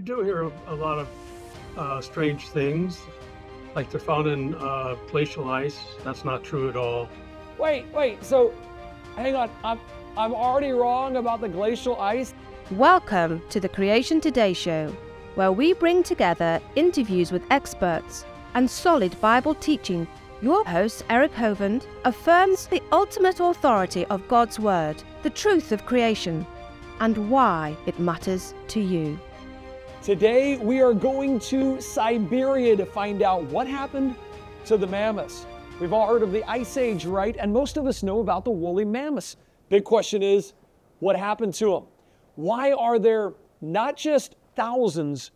You do hear a, a lot of uh, strange things, like they're found in uh, glacial ice. That's not true at all. Wait, wait. So, hang on. I'm I'm already wrong about the glacial ice. Welcome to the Creation Today show, where we bring together interviews with experts and solid Bible teaching. Your host, Eric Hovind, affirms the ultimate authority of God's Word, the truth of creation, and why it matters to you. Today, we are going to Siberia to find out what happened to the mammoths. We've all heard of the Ice Age, right? And most of us know about the woolly mammoths. Big question is what happened to them? Why are there not just thousands,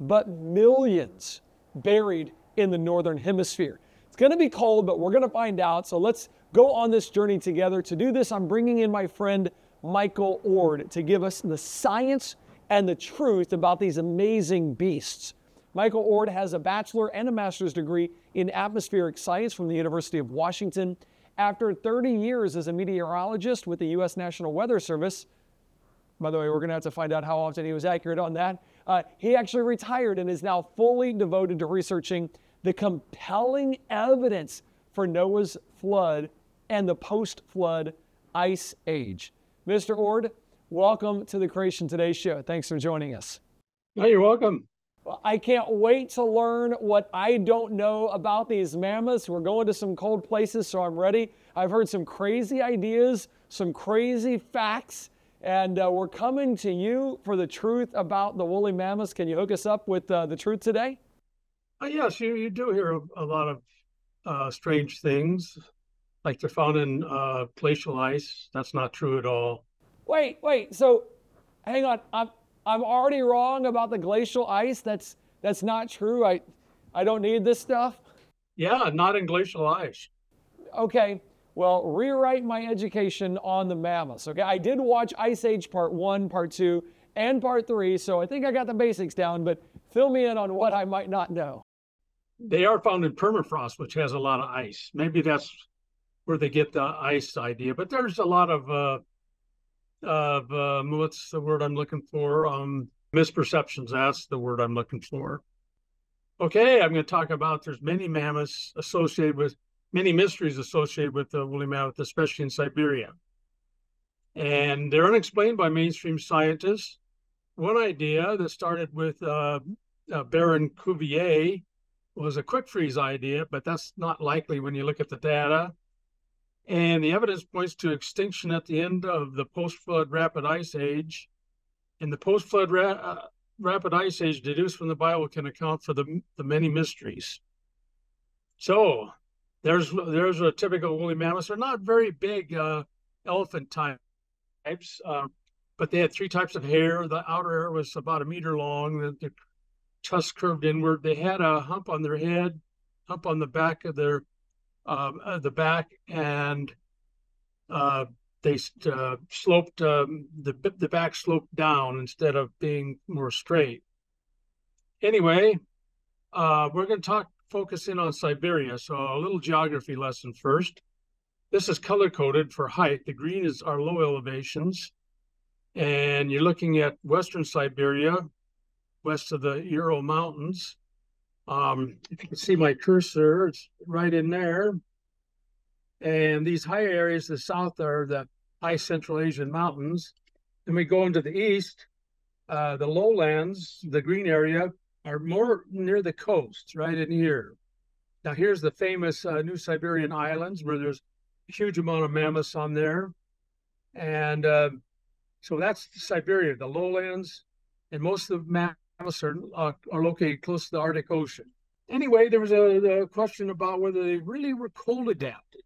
but millions buried in the Northern Hemisphere? It's going to be cold, but we're going to find out. So let's go on this journey together. To do this, I'm bringing in my friend Michael Oard to give us the science and the truth about these amazing beasts. Michael Oard has a bachelor and a master's degree in atmospheric science from the University of Washington. After 30 years as a meteorologist with the U.S. National Weather Service, by the way, we're going to have to find out how often he was accurate on that. Uh, he actually retired and is now fully devoted to researching the compelling evidence for Noah's flood and the post flood ice age. Mr. Oard, welcome to the Creation Today show. Thanks for joining us. No, you're welcome. I can't wait to learn what I don't know about these mammoths. We're going to some cold places, so I'm ready. I've heard some crazy ideas, some crazy facts, and uh, we're coming to you for the truth about the woolly mammoths. Can you hook us up with uh, the truth today? Uh, yes, you, you do hear a, a lot of uh, strange things, like they're found in uh, glacial ice. That's not true at all. Wait, wait. So, hang on. I'm I'm already wrong about the glacial ice. That's that's not true. I I don't need this stuff. Yeah, not in glacial ice. Okay. Well, rewrite my education on the mammoths. Okay. I did watch Ice Age Part 1, Part 2, and Part 3, so I think I got the basics down, but fill me in on what I might not know. They are found in permafrost, which has a lot of ice. Maybe that's where they get the ice idea, but there's a lot of uh, of uh, what's the word I'm looking for? Um, misperceptions. That's the word I'm looking for. Okay, I'm going to talk about there's many mammoths associated with many mysteries associated with the woolly mammoth, especially in Siberia, and they're unexplained by mainstream scientists. One idea that started with uh, uh, Baron Cuvier was a quick freeze idea, but that's not likely when you look at the data. And the evidence points to extinction at the end of the post flood rapid ice age. And the post flood ra- uh, rapid ice age deduced from the Bible can account for the, the many mysteries. So there's there's a typical woolly mammoth. They're not very big uh, elephant types, uh, but they had three types of hair. The outer hair was about a meter long. The, the tusk curved inward. They had a hump on their head, hump on the back of their um, uh, the back, and uh, they uh, sloped um, the the back sloped down instead of being more straight. Anyway, uh, we're going to talk focus in on Siberia. So a little geography lesson first. This is color coded for height. The green is our low elevations, and you're looking at western Siberia, west of the Ural Mountains. Um, if you can see my cursor, it's right in there. And these higher areas, the south are the high Central Asian mountains. Then we go into the east, uh, the lowlands, the green area, are more near the coast, right in here. Now, here's the famous uh, New Siberian Islands where there's a huge amount of mammoths on there. And uh, so that's Siberia, the lowlands, and most of the are, uh, are located close to the Arctic Ocean. Anyway, there was a, a, question about whether they really were cold adapted.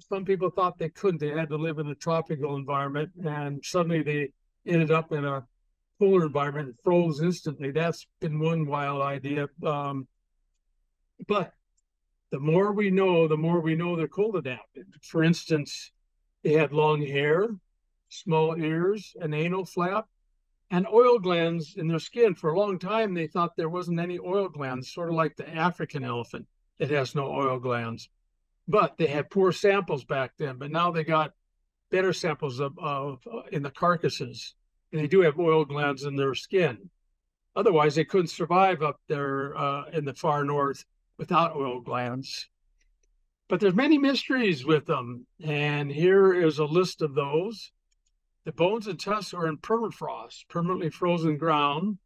Some people thought they couldn't. They had to live in a tropical environment, and suddenly they ended up in a polar environment and froze instantly. That's been one wild idea. Um, but the more we know, the more we know they're cold adapted. For instance, they had long hair, small ears, an anal flap, and oil glands in their skin. For a long time, they thought there wasn't any oil glands, sort of like the African elephant that has no oil glands. But they had poor samples back then. But now they got better samples of, of uh, in the carcasses, and they do have oil glands in their skin. Otherwise, they couldn't survive up there uh, in the far north without oil glands. But there's many mysteries with them, and here is a list of those. The bones and tusks are in permafrost, permanently frozen ground.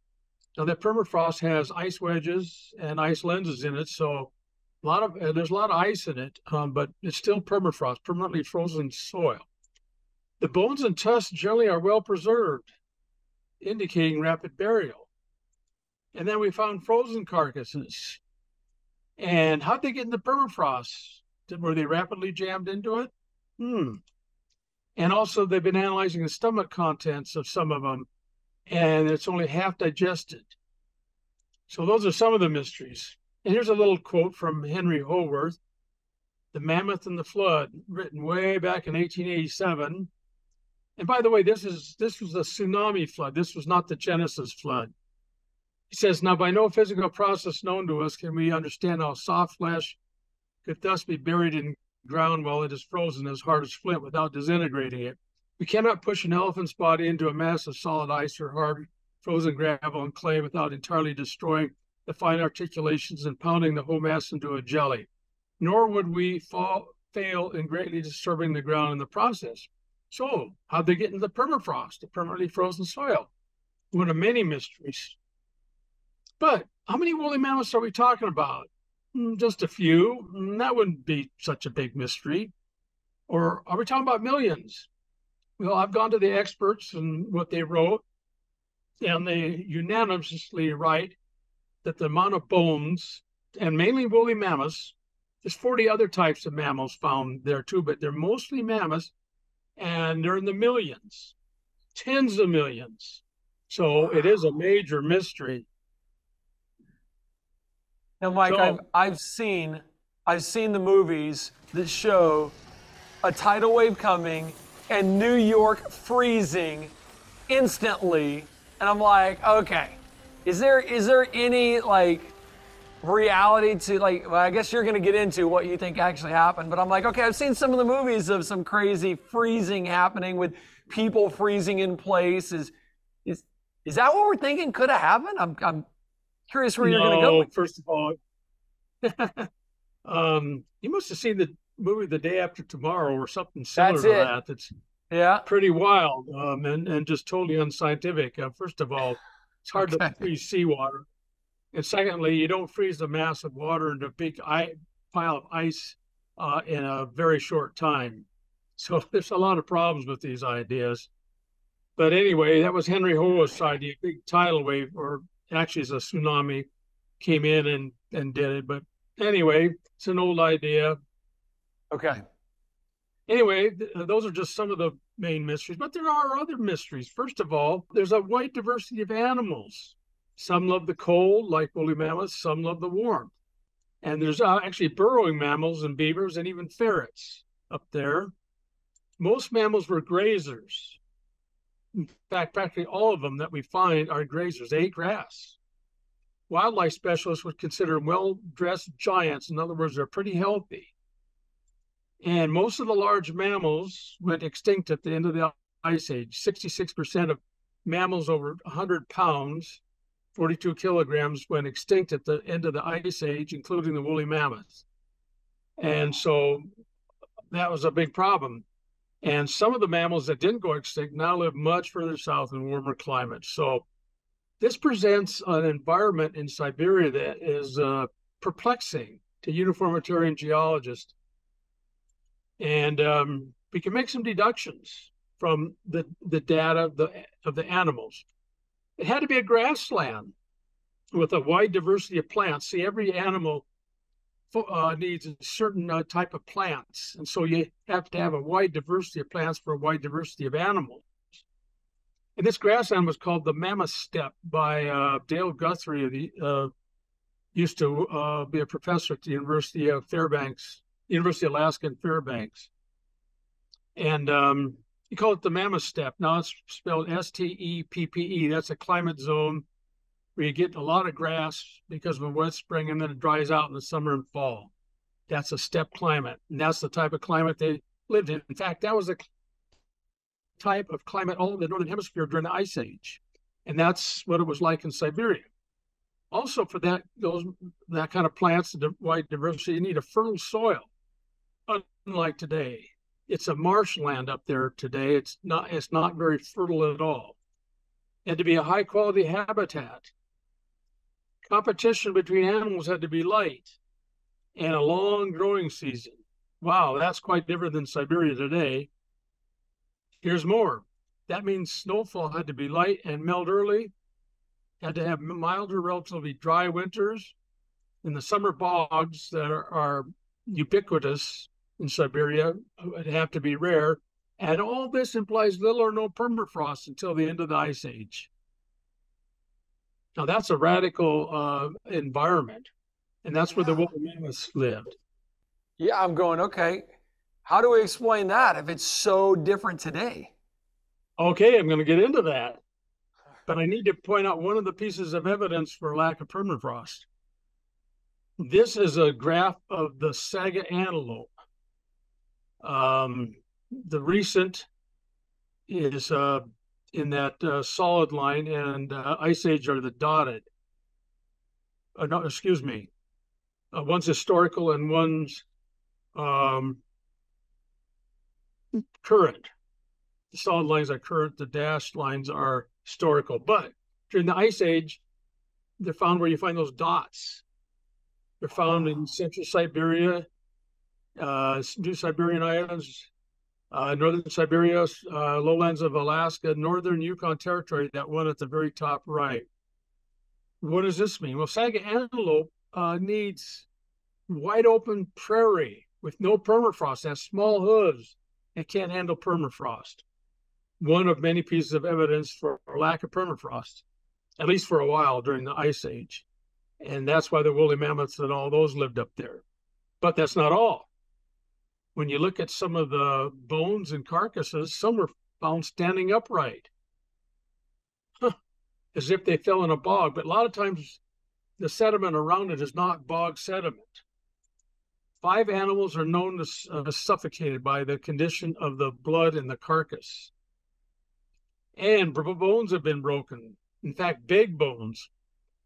Now that permafrost has ice wedges and ice lenses in it, so a lot of uh, there's a lot of ice in it, um, but it's still permafrost, permanently frozen soil. The bones and tusks generally are well preserved, indicating rapid burial. And then we found frozen carcasses. And how'd they get in the permafrost? Were they rapidly jammed into it? Hmm. And also, they've been analyzing the stomach contents of some of them, and it's only half digested. So, those are some of the mysteries. And here's a little quote from Henry Howorth The Mammoth and the Flood, written way back in 1887. And by the way, this is this was a tsunami flood. This was not the Genesis flood. He says, Now by no physical process known to us can we understand how soft flesh could thus be buried in ground while it is frozen as hard as flint without disintegrating it. We cannot push an elephant's body into a mass of solid ice or hard frozen gravel and clay without entirely destroying the fine articulations and pounding the whole mass into a jelly. Nor would we fall, fail in greatly disturbing the ground in the process. So, how'd they get into the permafrost, the permanently frozen soil? One of many mysteries. But how many woolly mammoths are we talking about? Mm, just a few. Mm, that wouldn't be such a big mystery. Or are we talking about millions? Well, I've gone to the experts and what they wrote, and they unanimously write that the amount of bones, and mainly woolly mammoths, there's 40 other types of mammals found there too, but they're mostly mammoths, and they're in the millions, tens of millions. So it is a major mystery. Now, Mike, so, I've, I've seen I've seen the movies that show a tidal wave coming and New York freezing instantly, and I'm like, okay, is there is there any like reality to like? Well, I guess you're going to get into what you think actually happened, but I'm like, okay, I've seen some of the movies of some crazy freezing happening with people freezing in place. Is is is that what we're thinking could have happened? I'm I'm Curious where no, you're going to go. First of all, um, you must have seen the movie The Day After Tomorrow or something similar That's to it. that. That's yeah, pretty wild um, and and just totally unscientific. Uh, first of all, it's hard okay. to freeze seawater, and secondly, you don't freeze a mass of water into a big I- pile of ice uh, in a very short time. So there's a lot of problems with these ideas. But anyway, that was Henry Howorth's idea, big tidal wave or actually it's a tsunami came in and and did it. But anyway, it's an old idea. Okay. Anyway, th- those are just some of the main mysteries, but there are other mysteries. First of all, there's a wide diversity of animals. Some love the cold, like woolly mammoths. Some love the warmth. And there's uh, actually burrowing mammals and beavers and even ferrets up there. Most mammals were grazers in fact, practically all of them that we find are grazers. They eat grass. Wildlife specialists would consider well dressed giants. In other words, they're pretty healthy. And most of the large mammals went extinct at the end of the ice age. 66% of mammals over 100 pounds, 42 kilograms, went extinct at the end of the ice age, including the woolly mammoths. And so that was a big problem. And some of the mammals that didn't go extinct now live much further south in warmer climates. So this presents an environment in Siberia that is uh, perplexing to uniformitarian geologists. And um, we can make some deductions from the, the data of the, of the animals. It had to be a grassland with a wide diversity of plants. See, every animal uh, needs a certain uh, type of plants. And so you have to have a wide diversity of plants for a wide diversity of animals. And this grassland was called the Mammoth Steppe by uh, Dale Guthrie, the, uh, used to uh, be a professor at the University of Fairbanks, University of Alaska in Fairbanks. And um, he called it the Mammoth Steppe. Now it's spelled S T E P P E. That's a climate zone where you get a lot of grass because of a wet spring and then it dries out in the summer and fall. That's a steppe climate. And that's the type of climate they lived in. In fact, that was the type of climate all of the northern hemisphere during the ice age. And that's what it was like in Siberia. Also, for that those that kind of plants, the wide diversity, you need a fertile soil. Unlike today, it's a marshland up there today. It's not it's not very fertile at all. And to be a high quality habitat, competition between animals had to be light and a long growing season. Wow, that's quite different than Siberia today. Here's more. That means snowfall had to be light and melt early, had to have milder, relatively dry winters. In the summer bogs that are, are ubiquitous in Siberia would have to be rare. And all this implies little or no permafrost until the end of the ice age. Now, that's a radical uh, environment, and that's where the woolly mammoths lived. Yeah, I'm going, okay. How do we explain that if it's so different today? Okay, I'm going to get into that. But I need to point out one of the pieces of evidence for lack of permafrost. This is a graph of the saiga antelope. Um, the recent is uh, in that uh, solid line, and uh, Ice Age are the dotted. Uh, no, excuse me. Uh, one's historical and one's um, current. The solid lines are current, the dashed lines are historical. But during the Ice Age, they're found where you find those dots. They're found in central Siberia, uh, New Siberian Islands, uh, northern Siberia, uh, lowlands of Alaska, northern Yukon Territory, that one at the very top right. What does this mean? Well, Saiga antelope uh, needs wide open prairie with no permafrost, has small hooves, and can't handle permafrost. One of many pieces of evidence for lack of permafrost, at least for a while during the Ice Age. And that's why the woolly mammoths and all those lived up there. But that's not all. When you look at some of the bones and carcasses, some were found standing upright, huh. as if they fell in a bog. But a lot of times, the sediment around it is not bog sediment. Five animals are known to uh, suffocated by the condition of the blood in the carcass. And bones have been broken. In fact, big bones,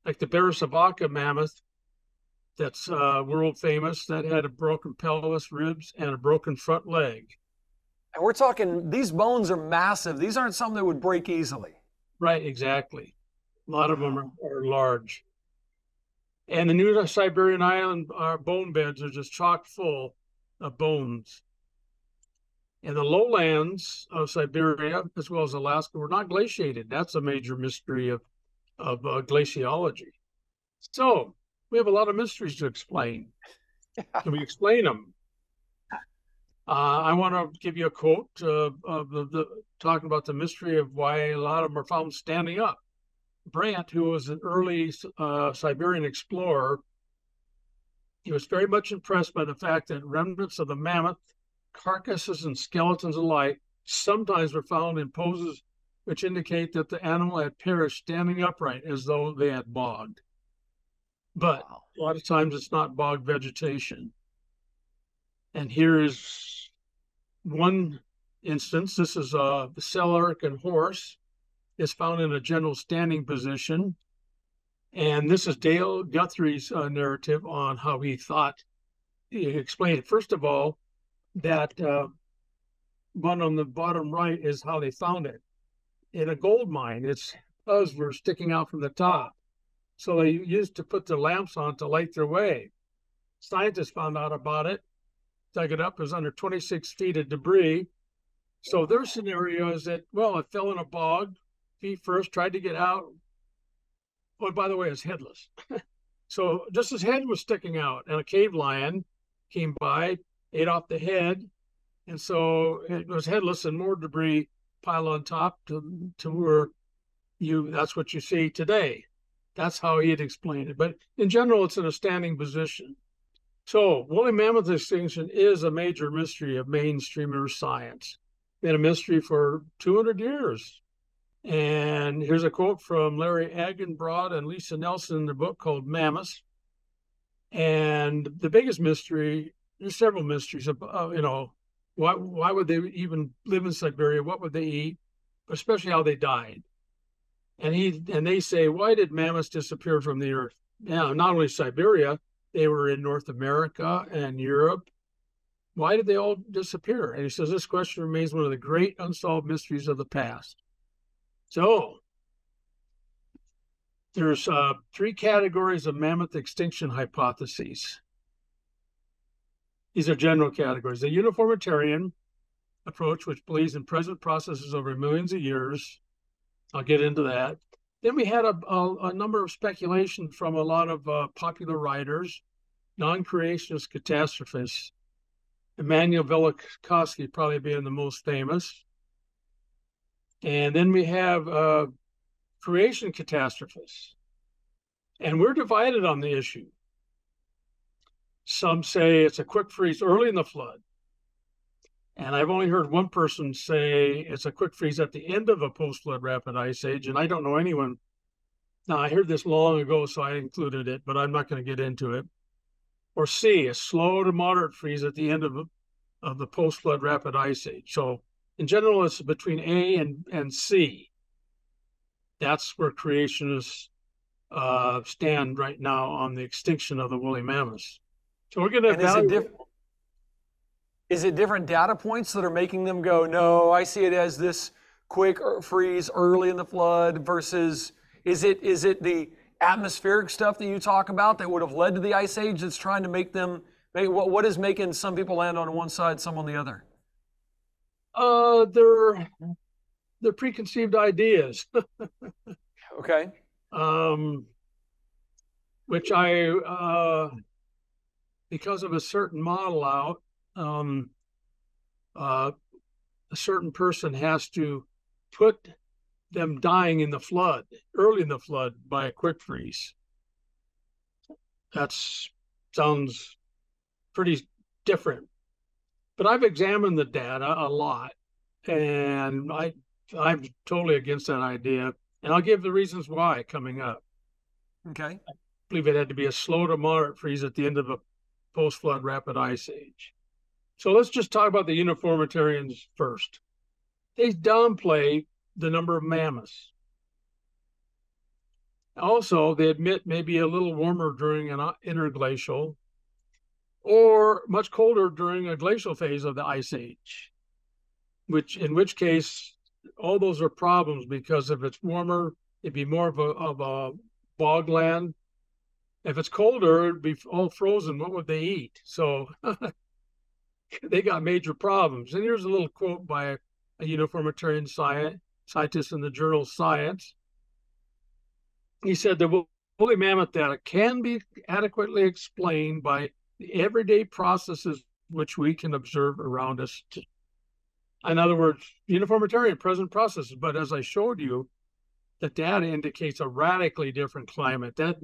like the Berezovka mammoth, that's uh, world famous, that had a broken pelvis, ribs, and a broken front leg. And we're talking, these bones are massive. These aren't something that would break easily. Right, exactly. A lot of them are, are large. And the New Siberian island uh, bone beds are just chock full of bones. And the lowlands of Siberia, as well as Alaska, were not glaciated. That's a major mystery of, of uh, glaciology. So we have a lot of mysteries to explain. Can we explain them? Uh, I want to give you a quote uh, of the, the, talking about the mystery of why a lot of them are found standing up. Brandt, who was an early uh, Siberian explorer, he was very much impressed by the fact that remnants of the mammoth, carcasses and skeletons alike, sometimes were found in poses which indicate that the animal had perished standing upright as though they had bogged. But wow. a lot of times it's not bog vegetation. And here is one instance. This is a Selerikan horse is found in a general standing position. And this is Dale Guthrie's uh, narrative on how he thought he explained it. First of all, that uh, one on the bottom right is how they found it. In a gold mine, its hooves were sticking out from the top. So they used to put the lamps on to light their way. Scientists found out about it, dug it up, it was under 26 feet of debris. So their scenario is that, well, it fell in a bog, feet first, tried to get out. Oh, by the way, it's headless. so just his head was sticking out, and a cave lion came by, ate off the head, and so it was headless, and more debris piled on top to to where you that's what you see today. That's how he'd explain it. But in general, it's in a standing position. So woolly mammoth extinction is a major mystery of mainstream earth science. Been a mystery for 200 years. And here's a quote from Larry Agenbroad and Lisa Nelson in their book called Mammoths. And the biggest mystery, there's several mysteries uh, you know, why, why would they even live in Siberia? What would they eat? Especially how they died. And he and they say, why did mammoths disappear from the earth? Now, not only Siberia, they were in North America and Europe. Why did they all disappear? And he says this question remains one of the great unsolved mysteries of the past. So there's uh, three categories of mammoth extinction hypotheses. These are general categories. The uniformitarian approach, which believes in present processes over millions of years. I'll get into that. Then we had a, a, a number of speculation from a lot of uh, popular writers, non-creationist catastrophists. Immanuel Velikovsky probably being the most famous. And then we have uh, creation catastrophists. And we're divided on the issue. Some say it's a quick freeze early in the flood. And I've only heard one person say it's a quick freeze at the end of a post flood rapid ice age. And I don't know anyone. Now, I heard this long ago, so I included it, but I'm not going to get into it. Or C, a slow to moderate freeze at the end of, of the post flood rapid ice age. So, in general, it's between A and, and C. That's where creationists uh, stand right now on the extinction of the woolly mammoths. So, we're going to evaluate. Is it different data points that are making them go, no, I see it as this quick freeze early in the flood versus is it is it the atmospheric stuff that you talk about that would have led to the ice age that's trying to make them make what what is making some people land on one side, some on the other? Uh they're they're preconceived ideas. okay. Um which I uh because of a certain model out um, uh, a certain person has to put them dying in the flood, early in the flood by a quick freeze. That sounds pretty different. But I've examined the data a lot, and I I'm totally against that idea. And I'll give the reasons why coming up. Okay. I believe it had to be a slow to moderate freeze at the end of a post flood rapid ice age. So let's just talk about the uniformitarians first. They downplay the number of mammoths. Also, they admit maybe a little warmer during an interglacial or much colder during a glacial phase of the ice age, which in which case all those are problems because if it's warmer, it'd be more of a, of a bog land. If it's colder, it'd be all frozen. What would they eat? So they got major problems. And here's a little quote by a, a uniformitarian science, scientist in the journal Science. He said the woolly mammoth data can be adequately explained by the everyday processes which we can observe around us. In other words, uniformitarian present processes. But as I showed you, the data indicates a radically different climate. That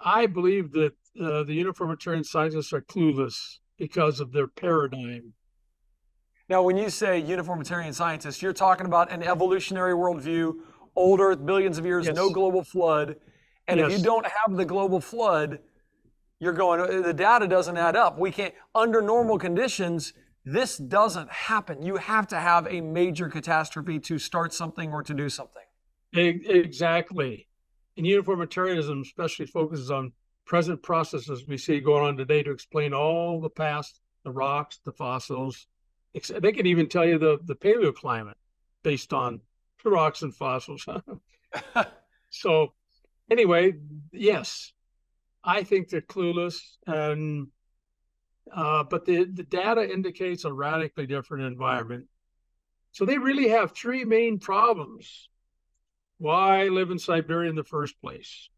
I believe that uh, the uniformitarian scientists are clueless because of their paradigm. Now, when you say uniformitarian scientists, you're talking about an evolutionary worldview, old Earth, billions of years, yes. no global flood. And yes. if you don't have the global flood, you're going, uh, the data doesn't add up. We can't, under normal conditions, this doesn't happen. You have to have a major catastrophe to start something or to do something. Exactly. And uniformitarianism especially focuses on present processes we see going on today to explain all the past, the rocks, the fossils. They can even tell you the, the paleoclimate based on the rocks and fossils. so, anyway, yes, I think they're clueless, and uh, but the, the data indicates a radically different environment. So they really have three main problems. Why live in Siberia in the first place?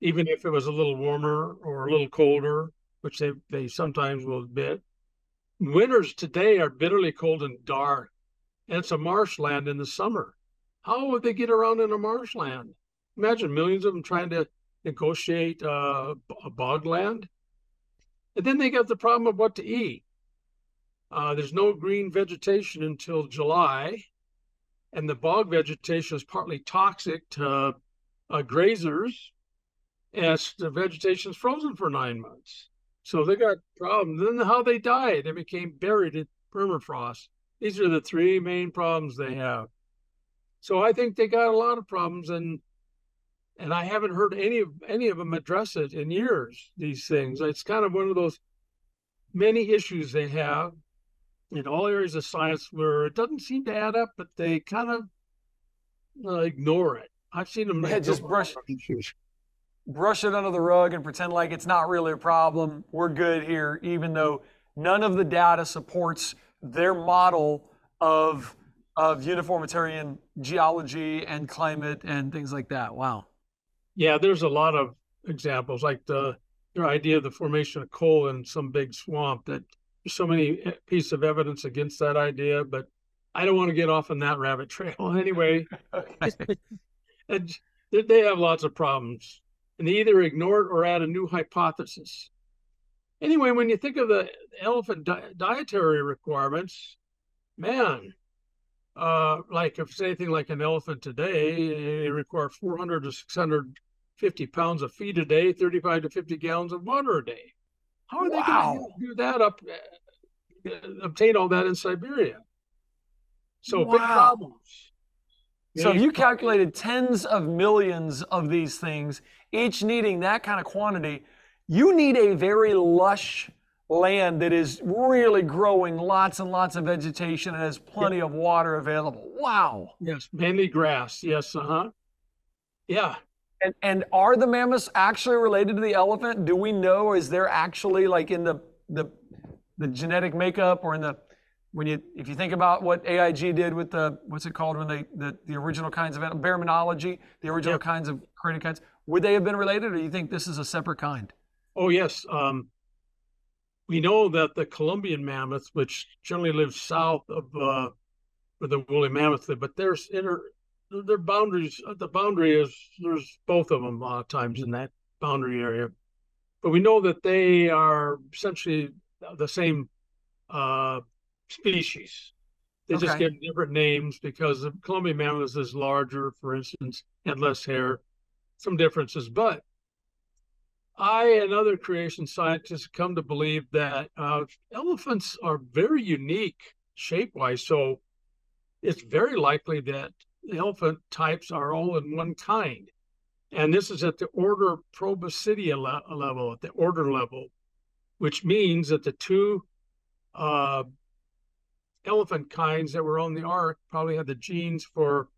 Even if it was a little warmer or a little colder, which they, they sometimes will admit. Winters today are bitterly cold and dark, and it's a marshland in the summer. How would they get around in a marshland? Imagine millions of them trying to negotiate uh, a bogland. And then they got the problem of what to eat. Uh, there's no green vegetation until July, and the bog vegetation is partly toxic to uh, grazers and the vegetation's frozen for nine months. So they got problems. Then how they died, they became buried in permafrost. These are the three main problems they have. So I think they got a lot of problems, and and I haven't heard any of any of them address it in years. These things, it's kind of one of those many issues they have in all areas of science where it doesn't seem to add up, but they kind of uh, ignore it. I've seen them yeah, just brush brush it under the rug and pretend like it's not really a problem. We're good here, even though none of the data supports their model of of uniformitarian geology and climate and things like that. Wow. Yeah, there's a lot of examples like the their idea of the formation of coal in some big swamp that there's so many eh, pieces of evidence against that idea, but I don't want to get off on that rabbit trail anyway. and they have lots of problems and they either ignore it or add a new hypothesis. Anyway, when you think of the elephant di- dietary requirements, man, uh, like if it's anything like an elephant today, they require 400 to 650 pounds of feed a day, 35 to 50 gallons of water a day. How are they wow. going to do that up, uh, obtain all that in Siberia? So wow. big problems. So you calculated tens of millions of these things, each needing that kind of quantity, you need a very lush land that is really growing lots and lots of vegetation and has plenty of water available. Wow. Yes, mainly grass. Yes, uh-huh. Yeah. And and are the mammoths actually related to the elephant? Do we know? Is there actually like in the the the genetic makeup or in the when you if you think about what AIG did with the what's it called when they the, the original kinds of baraminology, the original kinds of created kinds, would they have been related, or do you think this is a separate kind? Oh yes, um, we know that the Columbian mammoth, which generally live south of uh, where the woolly mammoth live, but there's inner their boundaries. Uh, the boundary is there's both of them a lot of times in that boundary area, but we know that they are essentially the same uh, species. They okay. just get different names because the Columbian mammoth is larger, for instance, and less hair. Some differences, but I and other creation scientists come to believe that uh, elephants are very unique shape wise. So it's very likely that the elephant types are all in one kind. And this is at the order Proboscidea le- level, at the order level, which means that the two uh, elephant kinds that were on the ark probably had the genes for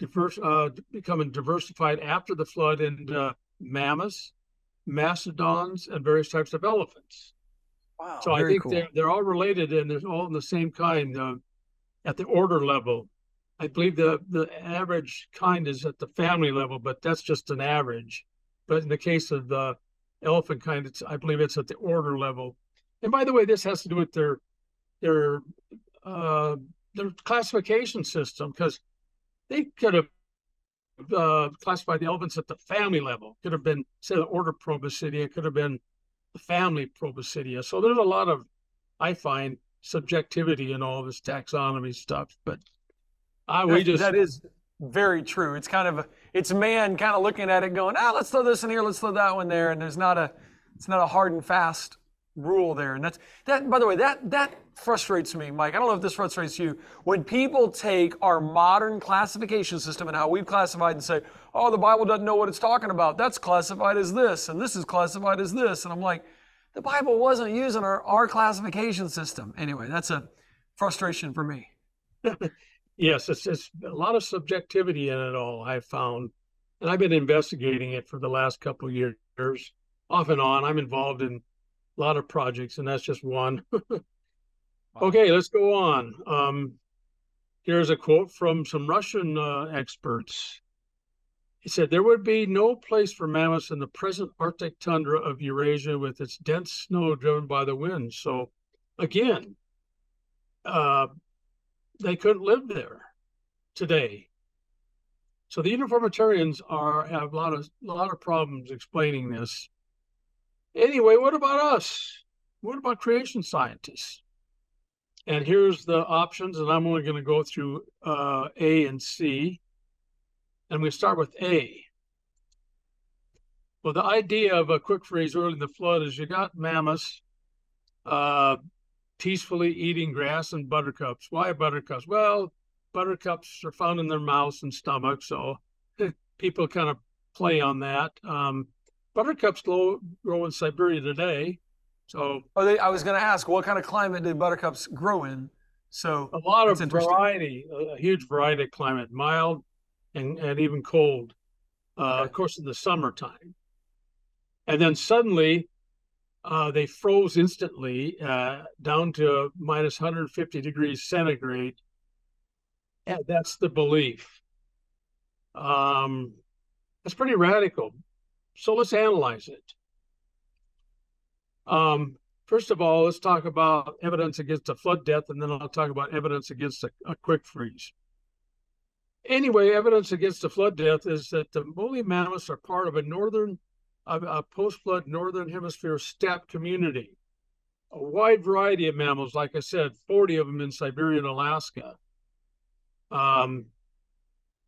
diverse, uh, becoming diversified after the flood into mammoths mastodons, and various types of elephants. Wow, so I think cool. they're, they're all related and they're all in the same kind uh, at the order level. I believe the, the average kind is at the family level, but that's just an average. But in the case of the elephant kind, it's I believe it's at the order level. And by the way, this has to do with their their uh, their classification system because they could have uh, classify the elephants at the family level. Could have been, say, the order Proboscidea, could have been the family Proboscidea. So there's a lot of, I find, subjectivity in all this taxonomy stuff. But I, we just. That is very true. It's kind of, it's man kind of looking at it going, ah, let's throw this in here, let's throw that one there. And there's not a, it's not a hard and fast rule there. And that's that. By the way, that that frustrates me, Mike. I don't know if this frustrates you. When people take our modern classification system and how we've classified and say, "Oh, the Bible doesn't know what it's talking about. That's classified as this, and this is classified as this," and I'm like, the Bible wasn't using our, our classification system. Anyway, that's a frustration for me. yes, it's, it's a lot of subjectivity in it all. I've found, and I've been investigating it for the last couple years, off and on. I'm involved in lot of projects, and that's just one. wow. Okay, let's go on. Um, here's a quote from some Russian uh, experts. He said, There would be no place for mammoths in the present Arctic tundra of Eurasia with its dense snow driven by the wind. So, again, uh, they couldn't live there today. So the uniformitarians are have a lot of a lot of problems explaining this. Anyway, what about us? What about creation scientists? And here's the options, and I'm only going to go through uh, A and C. And we start with A. Well, the idea of a quick freeze early in the flood is you got mammoths uh, peacefully eating grass and buttercups. Why buttercups? Well, buttercups are found in their mouths and stomach, so people kind of play on that. Um, buttercups grow, grow in Siberia today, so oh, they, I was going to ask, what kind of climate did buttercups grow in? So a lot of variety, a, a, huge variety of climate, mild and, and even cold, uh, okay. of course, in the summertime. And then suddenly uh, they froze instantly uh, down to minus 150 degrees centigrade. And that's the belief. Um, that's pretty radical. So let's analyze it. Um, first of all, let's talk about evidence against a flood death, and then I'll talk about evidence against a, a quick freeze. Anyway, evidence against a flood death is that the woolly mammoths are part of a northern a, a post-flood northern hemisphere steppe community. A wide variety of mammals, like I said, 40 of them in Siberia and Alaska. Um,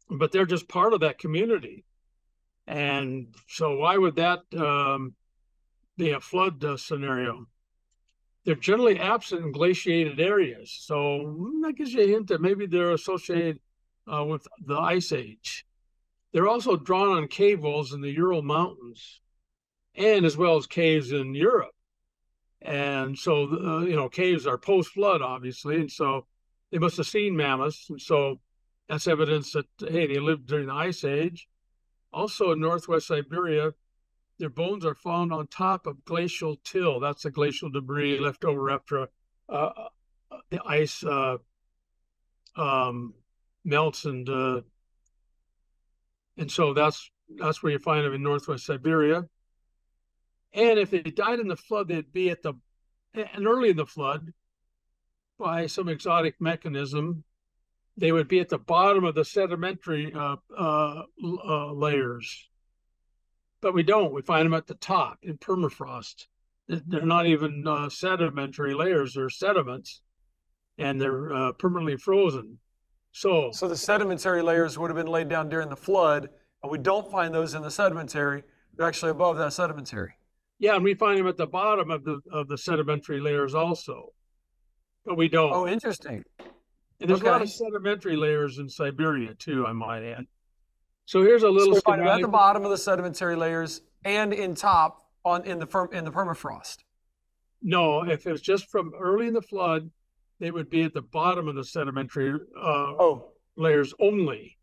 but they're just part of that community. And so why would that um, be a flood uh, scenario? They're generally absent in glaciated areas. So that gives you a hint that maybe they're associated uh, with the Ice Age. They're also drawn on cave walls in the Ural Mountains and as well as caves in Europe. And so, uh, you know, caves are post flood, obviously. And so they must have seen mammoths. And so that's evidence that, hey, they lived during the Ice Age. Also in northwest Siberia, their bones are found on top of glacial till. That's the glacial debris left over after uh, uh the ice uh, um, melts and uh, and so that's that's where you find them in northwest Siberia. And if they died in the flood, they'd be at the, and early in the flood, by some exotic mechanism, they would be at the bottom of the sedimentary uh, uh, uh, layers. But we don't. We find them at the top in permafrost. They're not even uh, sedimentary layers; they're sediments, and they're uh, permanently frozen. So, so the sedimentary layers would have been laid down during the flood, and we don't find those in the sedimentary. They're actually above that sedimentary. Yeah, and we find them at the bottom of the of the sedimentary layers also, but we don't. Oh, interesting. And there's okay. a lot of sedimentary layers in Siberia too, I might add. So here's a little. So at the bottom of the sedimentary layers and in top on in the firm in the permafrost. No, if it's just from early in the flood, they would be at the bottom of the sedimentary uh, oh. layers only.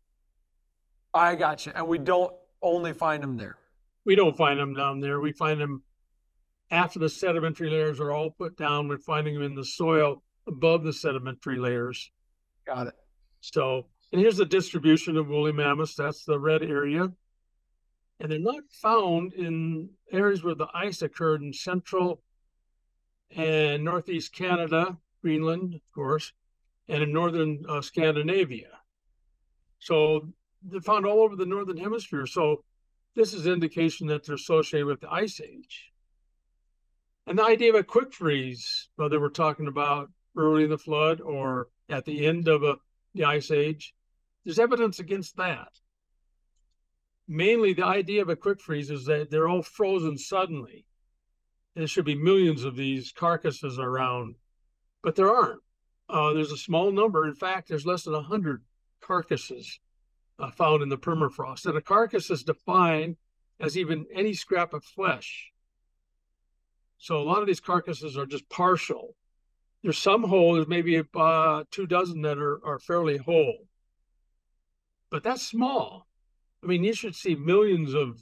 I got you, and we don't only find them there. We don't find them down there. We find them after the sedimentary layers are all put down, we're finding them in the soil above the sedimentary layers. Got it. So, and here's the distribution of woolly mammoths. That's the red area. And they're not found in areas where the ice occurred in central and northeast Canada, Greenland, of course, and in northern uh, Scandinavia. So they're found all over the northern hemisphere. So this is indication that they're associated with the ice age. And the idea of a quick freeze, whether we're talking about early in the flood or at the end of a, the ice age, there's evidence against that. Mainly, the idea of a quick freeze is that they're all frozen suddenly. There should be millions of these carcasses around, but there aren't. Uh, there's a small number. In fact, there's less than 100 carcasses uh, found in the permafrost. And a carcass is defined as even any scrap of flesh so a lot of these carcasses are just partial. There's some whole, there's maybe uh, two dozen that are, are fairly whole. But that's small. I mean, you should see millions of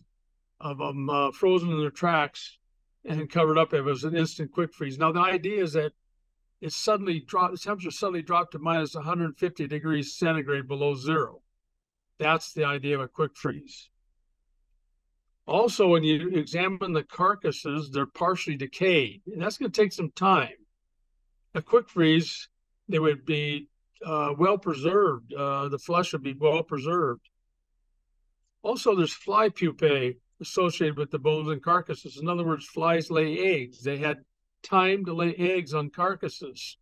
of them uh, frozen in their tracks and covered up. It was an instant quick freeze. Now the idea is that it suddenly dropped. The temperature suddenly dropped to minus 150 degrees centigrade below zero. That's the idea of a quick freeze. Also, when you examine the carcasses, they're partially decayed, and that's going to take some time. A quick freeze, they would be uh, well preserved. Uh, the flesh would be well preserved. Also, there's fly pupae associated with the bones and carcasses. In other words, flies lay eggs. They had time to lay eggs on carcasses.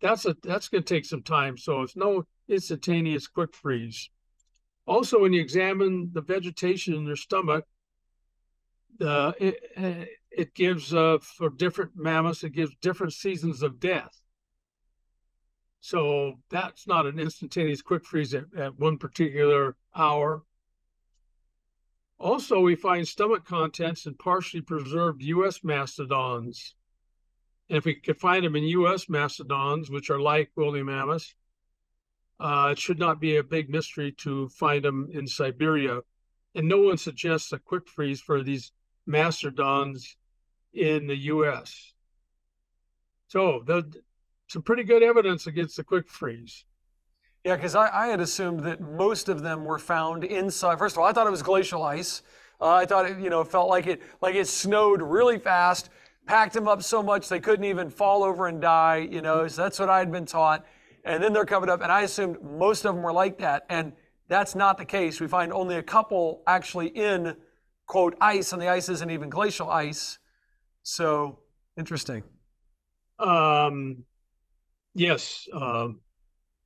That's a that's going to take some time. So it's no instantaneous quick freeze. Also, when you examine the vegetation in their stomach, uh, it, gives uh, for different mammoths, it gives different seasons of death. So that's not an instantaneous quick freeze at, at one particular hour. Also, we find stomach contents in partially preserved U.S. mastodons. And if we could find them in U.S. mastodons, which are like woolly mammoths, uh, it should not be a big mystery to find them in Siberia. And no one suggests a quick freeze for these mastodons in the U.S. So the, some pretty good evidence against the quick freeze. Yeah, because I, I, had assumed that most of them were found inside. First of all, I thought it was glacial ice. Uh, I thought it, you know, felt like it like it snowed really fast, packed them up so much they couldn't even fall over and die. You know, so that's what I had been taught. And then they're covered up, and I assumed most of them were like that, and that's not the case. We find only a couple actually in quote ice, and the ice isn't even glacial ice. So interesting. Um, yes. Um,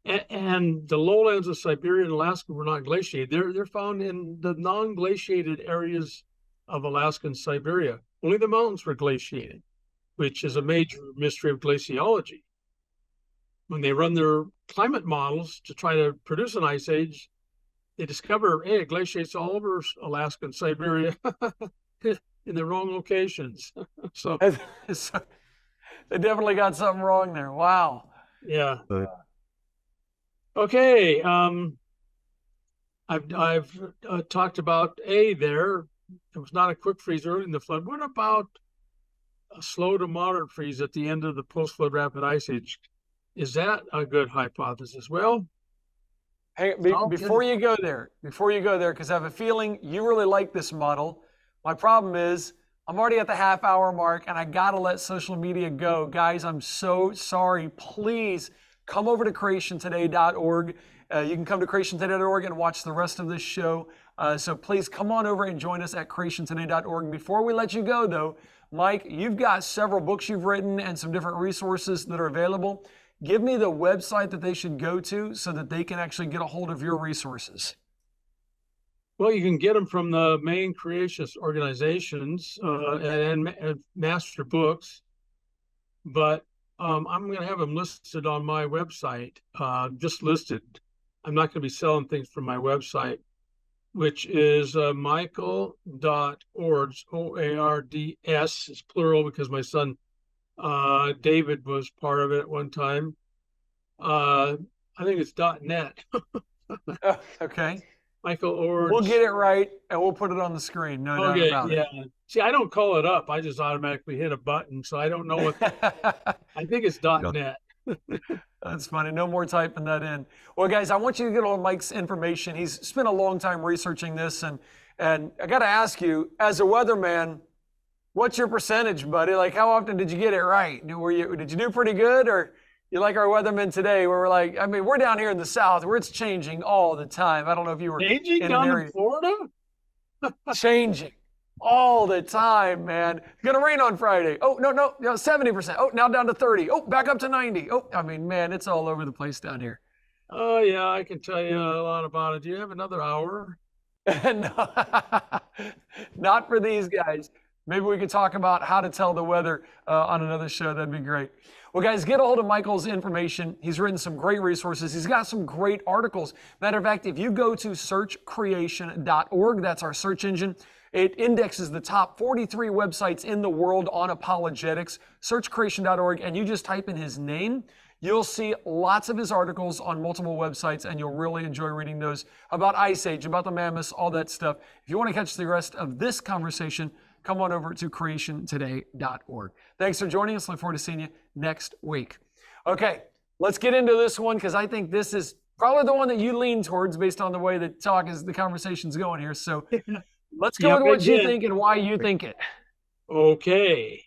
and, and, the lowlands of Siberia and Alaska were not glaciated. They're they're found in the non-glaciated areas of Alaska and Siberia. Only the mountains were glaciated, which is a major mystery of glaciology. When they run their climate models to try to produce an ice age, they discover, hey, it glaciates all over Alaska and Siberia in the wrong locations. so, so they definitely got something wrong there. Wow. Yeah. Okay. Um, I've I've uh, talked about a there. It was not a quick freeze early in the flood. What about a slow to moderate freeze at the end of the post-flood rapid ice age? Is that a good hypothesis? Well, hey, be, before you go there, before you go there, because I have a feeling you really like this model. My problem is I'm already at the half hour mark and I got to let social media go. Guys, I'm so sorry. Please come over to creationtoday.org. Uh, you can come to creationtoday.org and watch the rest of this show. Uh, so please come on over and join us at creationtoday.org. Before we let you go, though, Mike, you've got several books you've written and some different resources that are available. Give me the website that they should go to so that they can actually get a hold of your resources. Well, you can get them from the main creationist organizations uh, and, and, master books, but um, I'm going to have them listed on my website, uh, just listed. I'm not going to be selling things from my website, which is uh, michael.oards, O A R D S, is plural because my son uh, David was part of it at one time. Uh, I think it's .net. oh, okay. Michael Oard. We'll get it right and we'll put it on the screen. No okay, doubt about yeah. it. See, I don't call it up. I just automatically hit a button, so I don't know what. I think it's .dot .net. That's funny. No more typing that in. Well, guys, I want you to get on Mike's information. He's spent a long time researching this, and and I got to ask you, as a weatherman, what's your percentage, buddy? Like, how often did you get it right? Were you did you do pretty good, or you like our weathermen today, where we're like, I mean, we're down here in the South where it's changing all the time. I don't know if you were changing in down in Florida. changing all the time, man. It's gonna rain on Friday. Oh no, no, no, seventy percent. Oh, now down to thirty. Oh, back up to ninety. Oh, I mean, man, it's all over the place down here. Oh yeah, I can tell you a lot about it. Do you have another hour? no, not for these guys. Maybe we could talk about how to tell the weather uh, on another show. That'd be great. Well, guys, get a hold of Michael's information. He's written some great resources. He's got some great articles. Matter of fact, if you go to searchcreation.org, that's our search engine, it indexes the top 43 websites in the world on apologetics. Searchcreation.org, and you just type in his name. You'll see lots of his articles on multiple websites, and you'll really enjoy reading those about Ice Age, about the mammoths, all that stuff. If you want to catch the rest of this conversation, come on over to creationtoday.org. Thanks for joining us. Look forward to seeing you next week. Okay, let's get into this one because I think this is probably the one that you lean towards based on the way the talk is, the conversation's going here. So let's go yep, with what you think and why you think it. Okay.